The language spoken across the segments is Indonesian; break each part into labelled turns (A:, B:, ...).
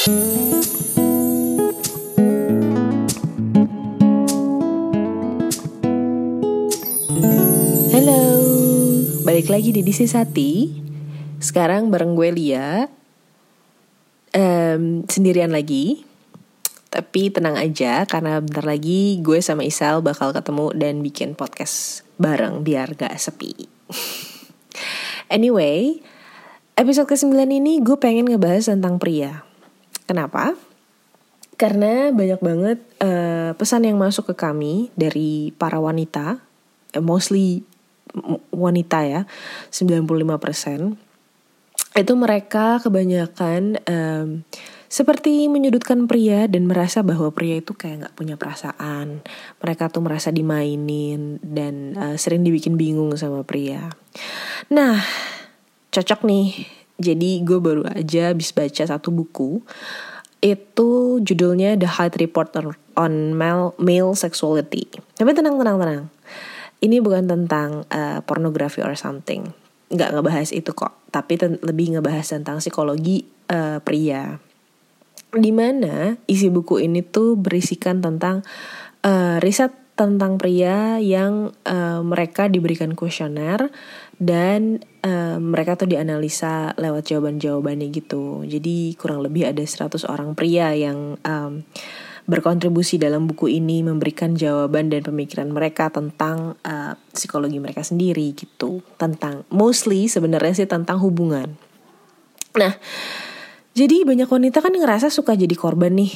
A: Halo, balik lagi di Disi Sati. Sekarang bareng gue Lia, um, sendirian lagi. Tapi tenang aja, karena bentar lagi gue sama Isal bakal ketemu dan bikin podcast bareng biar gak sepi. anyway, episode ke-9 ini gue pengen ngebahas tentang pria. Kenapa? Karena banyak banget uh, pesan yang masuk ke kami dari para wanita Eh, mostly wanita ya 95% itu mereka kebanyakan um, seperti menyudutkan pria dan merasa bahwa pria itu kayak nggak punya perasaan. Mereka tuh merasa dimainin dan uh, sering dibikin bingung sama pria. Nah cocok nih jadi gue baru aja habis baca satu buku. Itu judulnya The Hard Report on Male, Male Sexuality. Tapi tenang tenang tenang. Ini bukan tentang uh, pornografi or something. Nggak ngebahas itu kok. Tapi lebih ngebahas tentang psikologi uh, pria. Di mana isi buku ini tuh berisikan tentang uh, riset tentang pria yang uh, mereka diberikan kuesioner dan uh, mereka tuh dianalisa lewat jawaban-jawabannya gitu. Jadi kurang lebih ada 100 orang pria yang um, berkontribusi dalam buku ini memberikan jawaban dan pemikiran mereka tentang uh, psikologi mereka sendiri gitu tentang mostly sebenarnya sih tentang hubungan nah jadi banyak wanita kan ngerasa suka jadi korban nih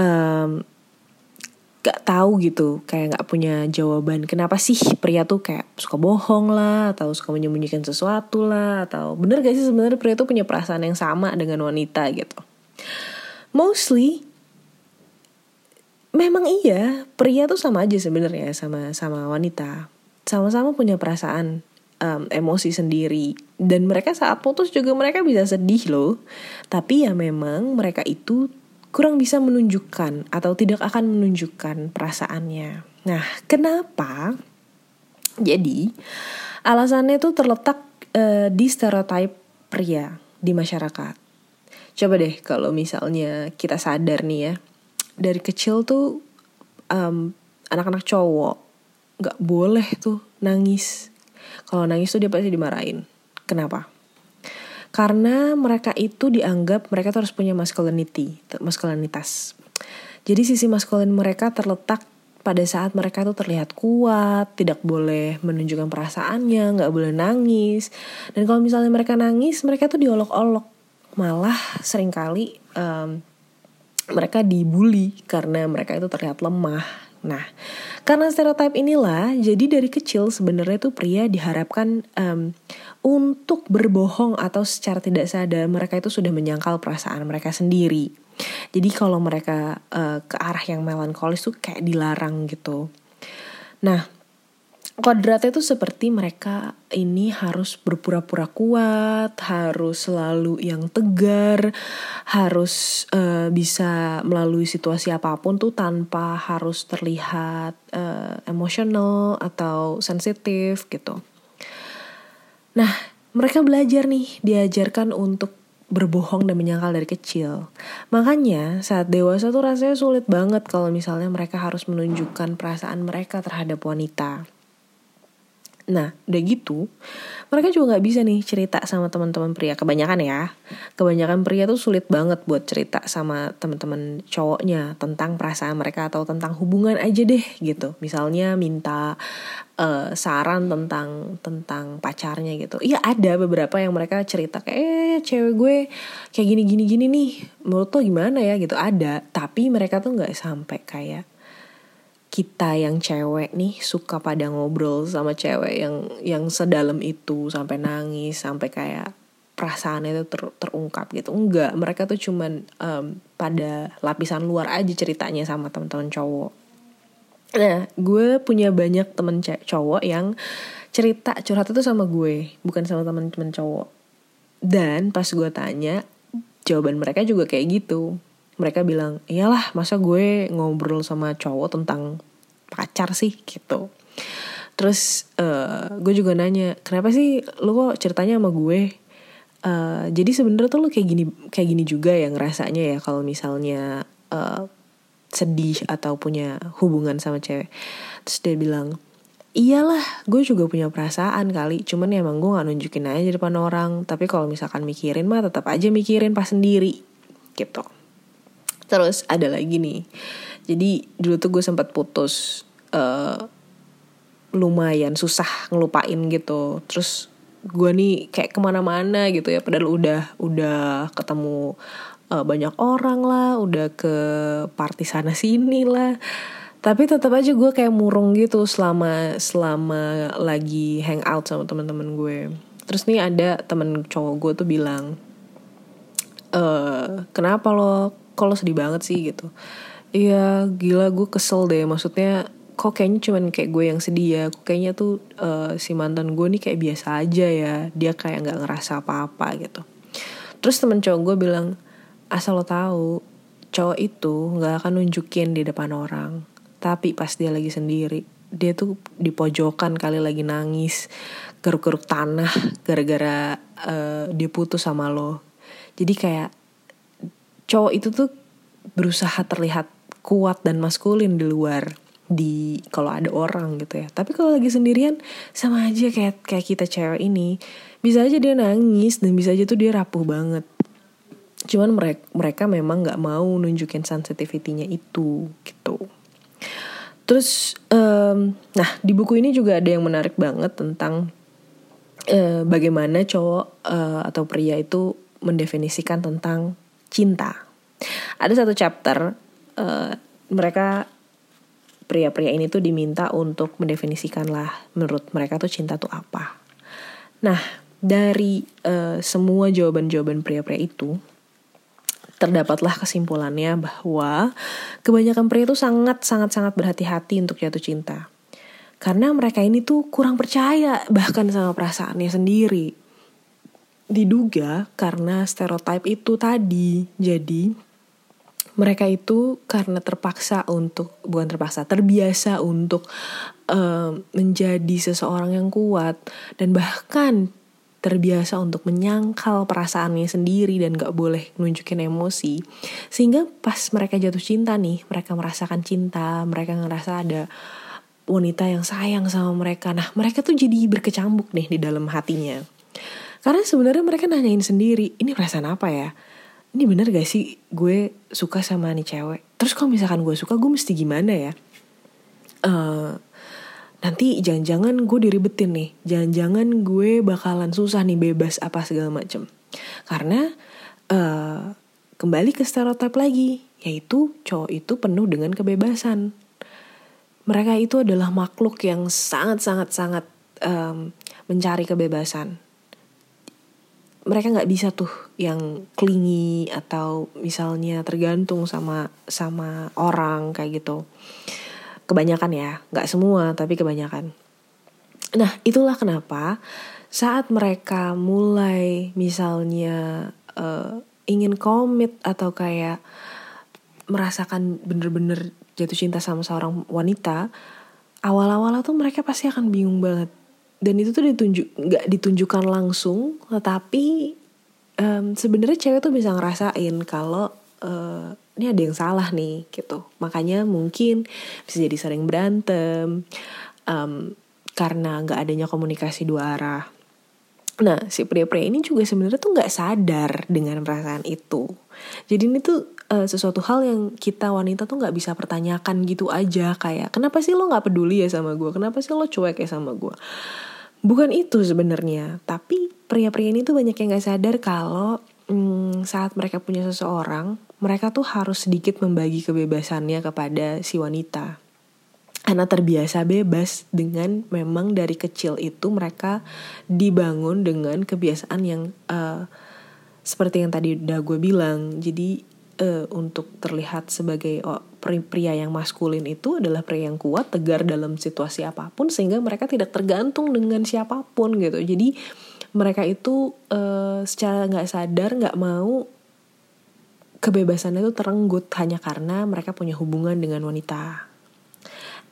A: um, gak tahu gitu kayak gak punya jawaban. Kenapa sih pria tuh kayak suka bohong lah atau suka menyembunyikan sesuatu lah atau bener gak sih sebenarnya pria tuh punya perasaan yang sama dengan wanita gitu? Mostly memang iya pria tuh sama aja sebenarnya sama sama wanita. Sama-sama punya perasaan um, emosi sendiri. Dan mereka saat putus juga mereka bisa sedih loh. Tapi ya memang mereka itu kurang bisa menunjukkan atau tidak akan menunjukkan perasaannya. Nah kenapa? Jadi alasannya tuh terletak uh, di stereotip pria di masyarakat. Coba deh kalau misalnya kita sadar nih ya dari kecil tuh um, anak-anak cowok nggak boleh tuh nangis. Kalau nangis tuh dia pasti dimarahin. Kenapa karena mereka itu dianggap mereka harus punya masculinity maskulinitas jadi sisi maskulin mereka terletak pada saat mereka tuh terlihat kuat, tidak boleh menunjukkan perasaannya, nggak boleh nangis. Dan kalau misalnya mereka nangis, mereka tuh diolok-olok. Malah sering kali um, mereka dibully karena mereka itu terlihat lemah. Nah, karena stereotip inilah, jadi dari kecil sebenarnya tuh pria diharapkan um, untuk berbohong atau secara tidak sadar mereka itu sudah menyangkal perasaan mereka sendiri. Jadi kalau mereka uh, ke arah yang melankolis tuh kayak dilarang gitu. Nah, kodratnya itu seperti mereka ini harus berpura-pura kuat, harus selalu yang tegar, harus uh, bisa melalui situasi apa pun tuh tanpa harus terlihat uh, emosional atau sensitif gitu. Nah, mereka belajar nih, diajarkan untuk berbohong dan menyangkal dari kecil. Makanya saat dewasa tuh rasanya sulit banget kalau misalnya mereka harus menunjukkan perasaan mereka terhadap wanita Nah, udah gitu, mereka juga nggak bisa nih cerita sama teman-teman pria. Kebanyakan ya, kebanyakan pria tuh sulit banget buat cerita sama teman-teman cowoknya tentang perasaan mereka atau tentang hubungan aja deh gitu. Misalnya minta uh, saran tentang tentang pacarnya gitu. Iya ada beberapa yang mereka cerita kayak eh cewek gue kayak gini gini gini nih. Menurut lo gimana ya gitu ada. Tapi mereka tuh nggak sampai kayak kita yang cewek nih suka pada ngobrol sama cewek yang yang sedalam itu sampai nangis sampai kayak perasaannya itu ter, terungkap gitu. Enggak mereka tuh cuman um, pada lapisan luar aja ceritanya sama teman-teman cowok. Nah gue punya banyak temen cowok yang cerita curhat itu sama gue bukan sama teman-teman cowok. Dan pas gue tanya jawaban mereka juga kayak gitu. Mereka bilang iyalah masa gue ngobrol sama cowok tentang pacar sih gitu. Terus uh, gue juga nanya kenapa sih lo kok ceritanya sama gue? Uh, jadi sebenarnya tuh lo kayak gini kayak gini juga ya ngerasanya ya kalau misalnya uh, sedih atau punya hubungan sama cewek. Terus dia bilang iyalah gue juga punya perasaan kali cuman ya emang gue gak nunjukin aja di depan orang. Tapi kalau misalkan mikirin mah tetap aja mikirin pas sendiri gitu terus ada lagi nih. Jadi dulu tuh gue sempat putus uh, lumayan susah ngelupain gitu. Terus gue nih kayak ke mana-mana gitu ya. Padahal udah udah ketemu uh, banyak orang lah. Udah ke party sana sini lah. Tapi tetap aja gue kayak murung gitu selama selama lagi hang out sama teman-teman gue. Terus nih ada temen cowok gue tuh bilang e, kenapa lo kalau sedih banget sih gitu? Iya gila gue kesel deh. Maksudnya kok kayaknya cuman kayak gue yang sedih ya? Kok kayaknya tuh uh, si mantan gue nih kayak biasa aja ya? Dia kayak nggak ngerasa apa-apa gitu. Terus temen cowok gue bilang asal lo tahu cowok itu nggak akan nunjukin di depan orang. Tapi pas dia lagi sendiri dia tuh di pojokan kali lagi nangis geruk-geruk tanah gara-gara uh, dia putus sama lo. Jadi kayak cowok itu tuh berusaha terlihat kuat dan maskulin di luar di kalau ada orang gitu ya. Tapi kalau lagi sendirian sama aja kayak kayak kita cewek ini. Bisa aja dia nangis dan bisa aja tuh dia rapuh banget. Cuman mereka mereka memang nggak mau nunjukin sensitivitinya itu gitu. Terus um, nah di buku ini juga ada yang menarik banget tentang uh, bagaimana cowok uh, atau pria itu mendefinisikan tentang cinta ada satu chapter uh, mereka pria-pria ini tuh diminta untuk mendefinisikan lah menurut mereka tuh cinta tuh apa nah dari uh, semua jawaban-jawaban pria-pria itu terdapatlah kesimpulannya bahwa kebanyakan pria itu sangat sangat sangat berhati-hati untuk jatuh cinta. Karena mereka ini tuh kurang percaya bahkan sama perasaannya sendiri. Diduga karena stereotip itu tadi. Jadi mereka itu karena terpaksa untuk bukan terpaksa terbiasa untuk uh, menjadi seseorang yang kuat dan bahkan terbiasa untuk menyangkal perasaannya sendiri dan gak boleh nunjukin emosi. Sehingga pas mereka jatuh cinta nih mereka merasakan cinta mereka ngerasa ada wanita yang sayang sama mereka. Nah mereka tuh jadi berkecambuk nih di dalam hatinya karena sebenarnya mereka nanyain sendiri ini perasaan apa ya? Ini bener gak sih gue suka sama nih cewek? Terus kalau misalkan gue suka gue mesti gimana ya? Uh, nanti jangan-jangan gue diribetin nih. Jangan-jangan gue bakalan susah nih bebas apa segala macem. Karena uh, kembali ke stereotip lagi yaitu cowok itu penuh dengan kebebasan. Mereka itu adalah makhluk yang sangat-sangat sangat um, mencari kebebasan mereka nggak bisa tuh yang klingi atau misalnya tergantung sama sama orang kayak gitu. Kebanyakan ya nggak semua tapi kebanyakan. Nah itulah kenapa saat mereka mulai misalnya uh, ingin komit atau kayak merasakan bener-bener jatuh cinta sama seorang wanita awal-awal tuh mereka pasti akan bingung banget dan itu tuh ditunjuk nggak ditunjukkan langsung tetapi um, sebenarnya cewek tuh bisa ngerasain kalau uh, ini ada yang salah nih gitu. Makanya mungkin bisa jadi sering berantem um, karena nggak adanya komunikasi dua arah. Nah si pria-pria ini juga sebenarnya tuh nggak sadar dengan perasaan itu. Jadi ini tuh uh, sesuatu hal yang kita wanita tuh nggak bisa pertanyakan gitu aja kayak kenapa sih lo nggak peduli ya sama gue kenapa sih lo cuek ya sama gue bukan itu sebenarnya tapi pria-pria ini tuh banyak yang nggak sadar kalau hmm, saat mereka punya seseorang mereka tuh harus sedikit membagi kebebasannya kepada si wanita. Karena terbiasa bebas dengan memang dari kecil itu mereka dibangun dengan kebiasaan yang uh, seperti yang tadi udah gue bilang. Jadi uh, untuk terlihat sebagai oh, pria yang maskulin itu adalah pria yang kuat, tegar dalam situasi apa pun sehingga mereka tidak tergantung dengan siapa pun gitu. Jadi mereka itu uh, secara nggak sadar nggak mau kebebasannya itu terenggut hanya karena mereka punya hubungan dengan wanita.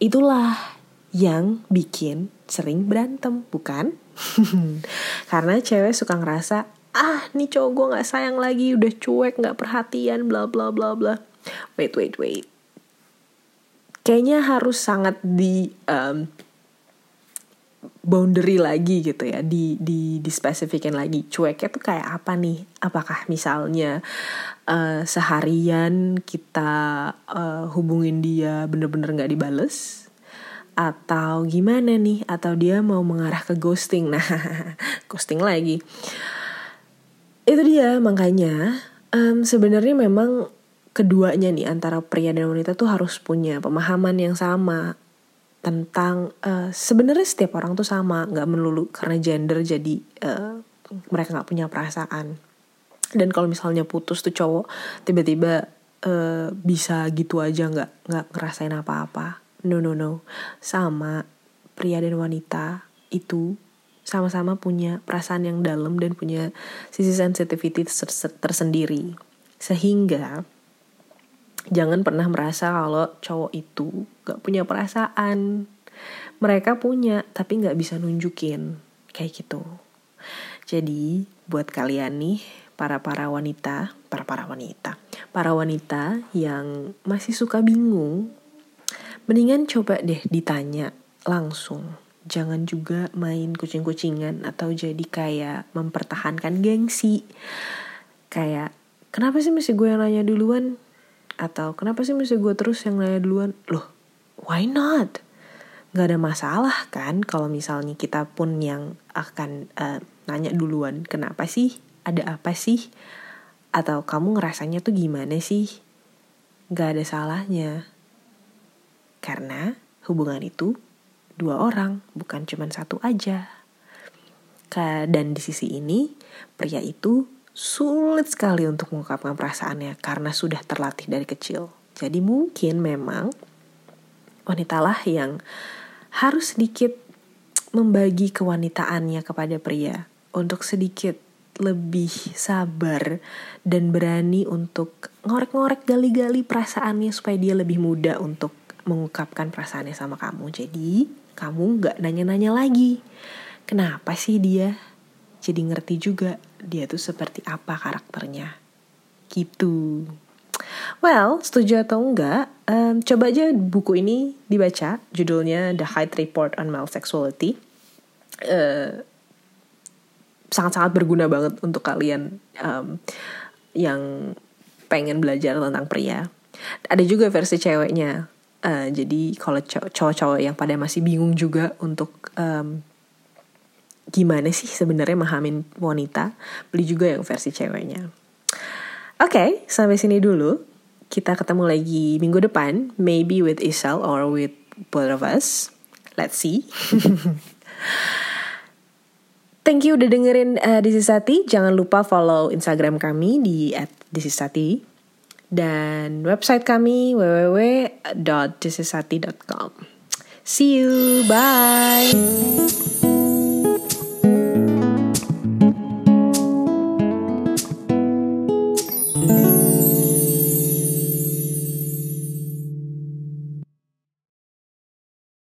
A: Itulah yang bikin sering berantem, bukan? karena cewek suka ngerasa ah nih cowok gue nggak sayang lagi udah cuek nggak perhatian bla bla bla bla. Wait wait wait. Kayaknya harus sangat di um, boundary lagi gitu ya di di di spesifikin lagi. Cueknya tuh kayak apa nih? Apakah misalnya uh, seharian kita uh, hubungin dia bener-bener nggak dibales? Atau gimana nih? Atau dia mau mengarah ke ghosting? Nah ghosting lagi itu dia makanya um, sebenarnya memang keduanya nih antara pria dan wanita tuh harus punya pemahaman yang sama tentang uh, sebenarnya setiap orang tuh sama nggak melulu karena gender jadi uh, mereka nggak punya perasaan. Dan kalau misalnya putus tuh cowok tiba-tiba uh, bisa gitu aja nggak nggak ngerasain apa-apa. No no no. Sama pria dan wanita itu sama-sama punya perasaan yang dalam dan punya sisi sensitivity tersendiri. Sehingga jangan pernah merasa kalau cowok itu gak punya perasaan. Mereka punya tapi gak bisa nunjukin kayak gitu. Jadi buat kalian nih para-para wanita, para-para wanita, para wanita yang masih suka bingung, mendingan coba deh ditanya langsung jangan juga main kucing-kucingan atau jadi kayak mempertahankan gengsi. Kayak kenapa sih mesti gue yang nanya duluan? Atau kenapa sih mesti gue terus yang nanya duluan? Loh, why not? Gak ada masalah kan kalau misalnya kita pun yang akan uh, nanya duluan. Kenapa sih? Ada apa sih? Atau kamu ngerasanya tuh gimana sih? Gak ada salahnya. Karena hubungan itu dua orang, bukan cuma satu aja. Dan di sisi ini, pria itu sulit sekali untuk mengungkapkan perasaannya karena sudah terlatih dari kecil. Jadi mungkin memang wanitalah yang harus sedikit membagi kewanitaannya kepada pria untuk sedikit lebih sabar dan berani untuk ngorek-ngorek gali-gali perasaannya supaya dia lebih mudah untuk mengungkapkan perasaannya sama kamu. Jadi kamu gak nanya-nanya lagi. Kenapa sih dia? Jadi ngerti juga dia tuh seperti apa karakternya. Gitu. Well, setuju atau enggak, um, coba aja buku ini dibaca. Judulnya The Hyde Report on Male Sexuality. Uh, sangat-sangat berguna banget untuk kalian um, yang pengen belajar tentang pria. Ada juga versi ceweknya. Uh, jadi kalau cowok-cowok yang pada masih bingung juga untuk um, gimana sih sebenarnya mahamin wanita, beli juga yang versi ceweknya. Oke, okay, sampai sini dulu. Kita ketemu lagi minggu depan, maybe with Isal or with both of us. Let's see. Thank you udah dengerin uh, Disisati. Jangan lupa follow Instagram kami di @disisati dan website kami www.disisati.com. See you, bye.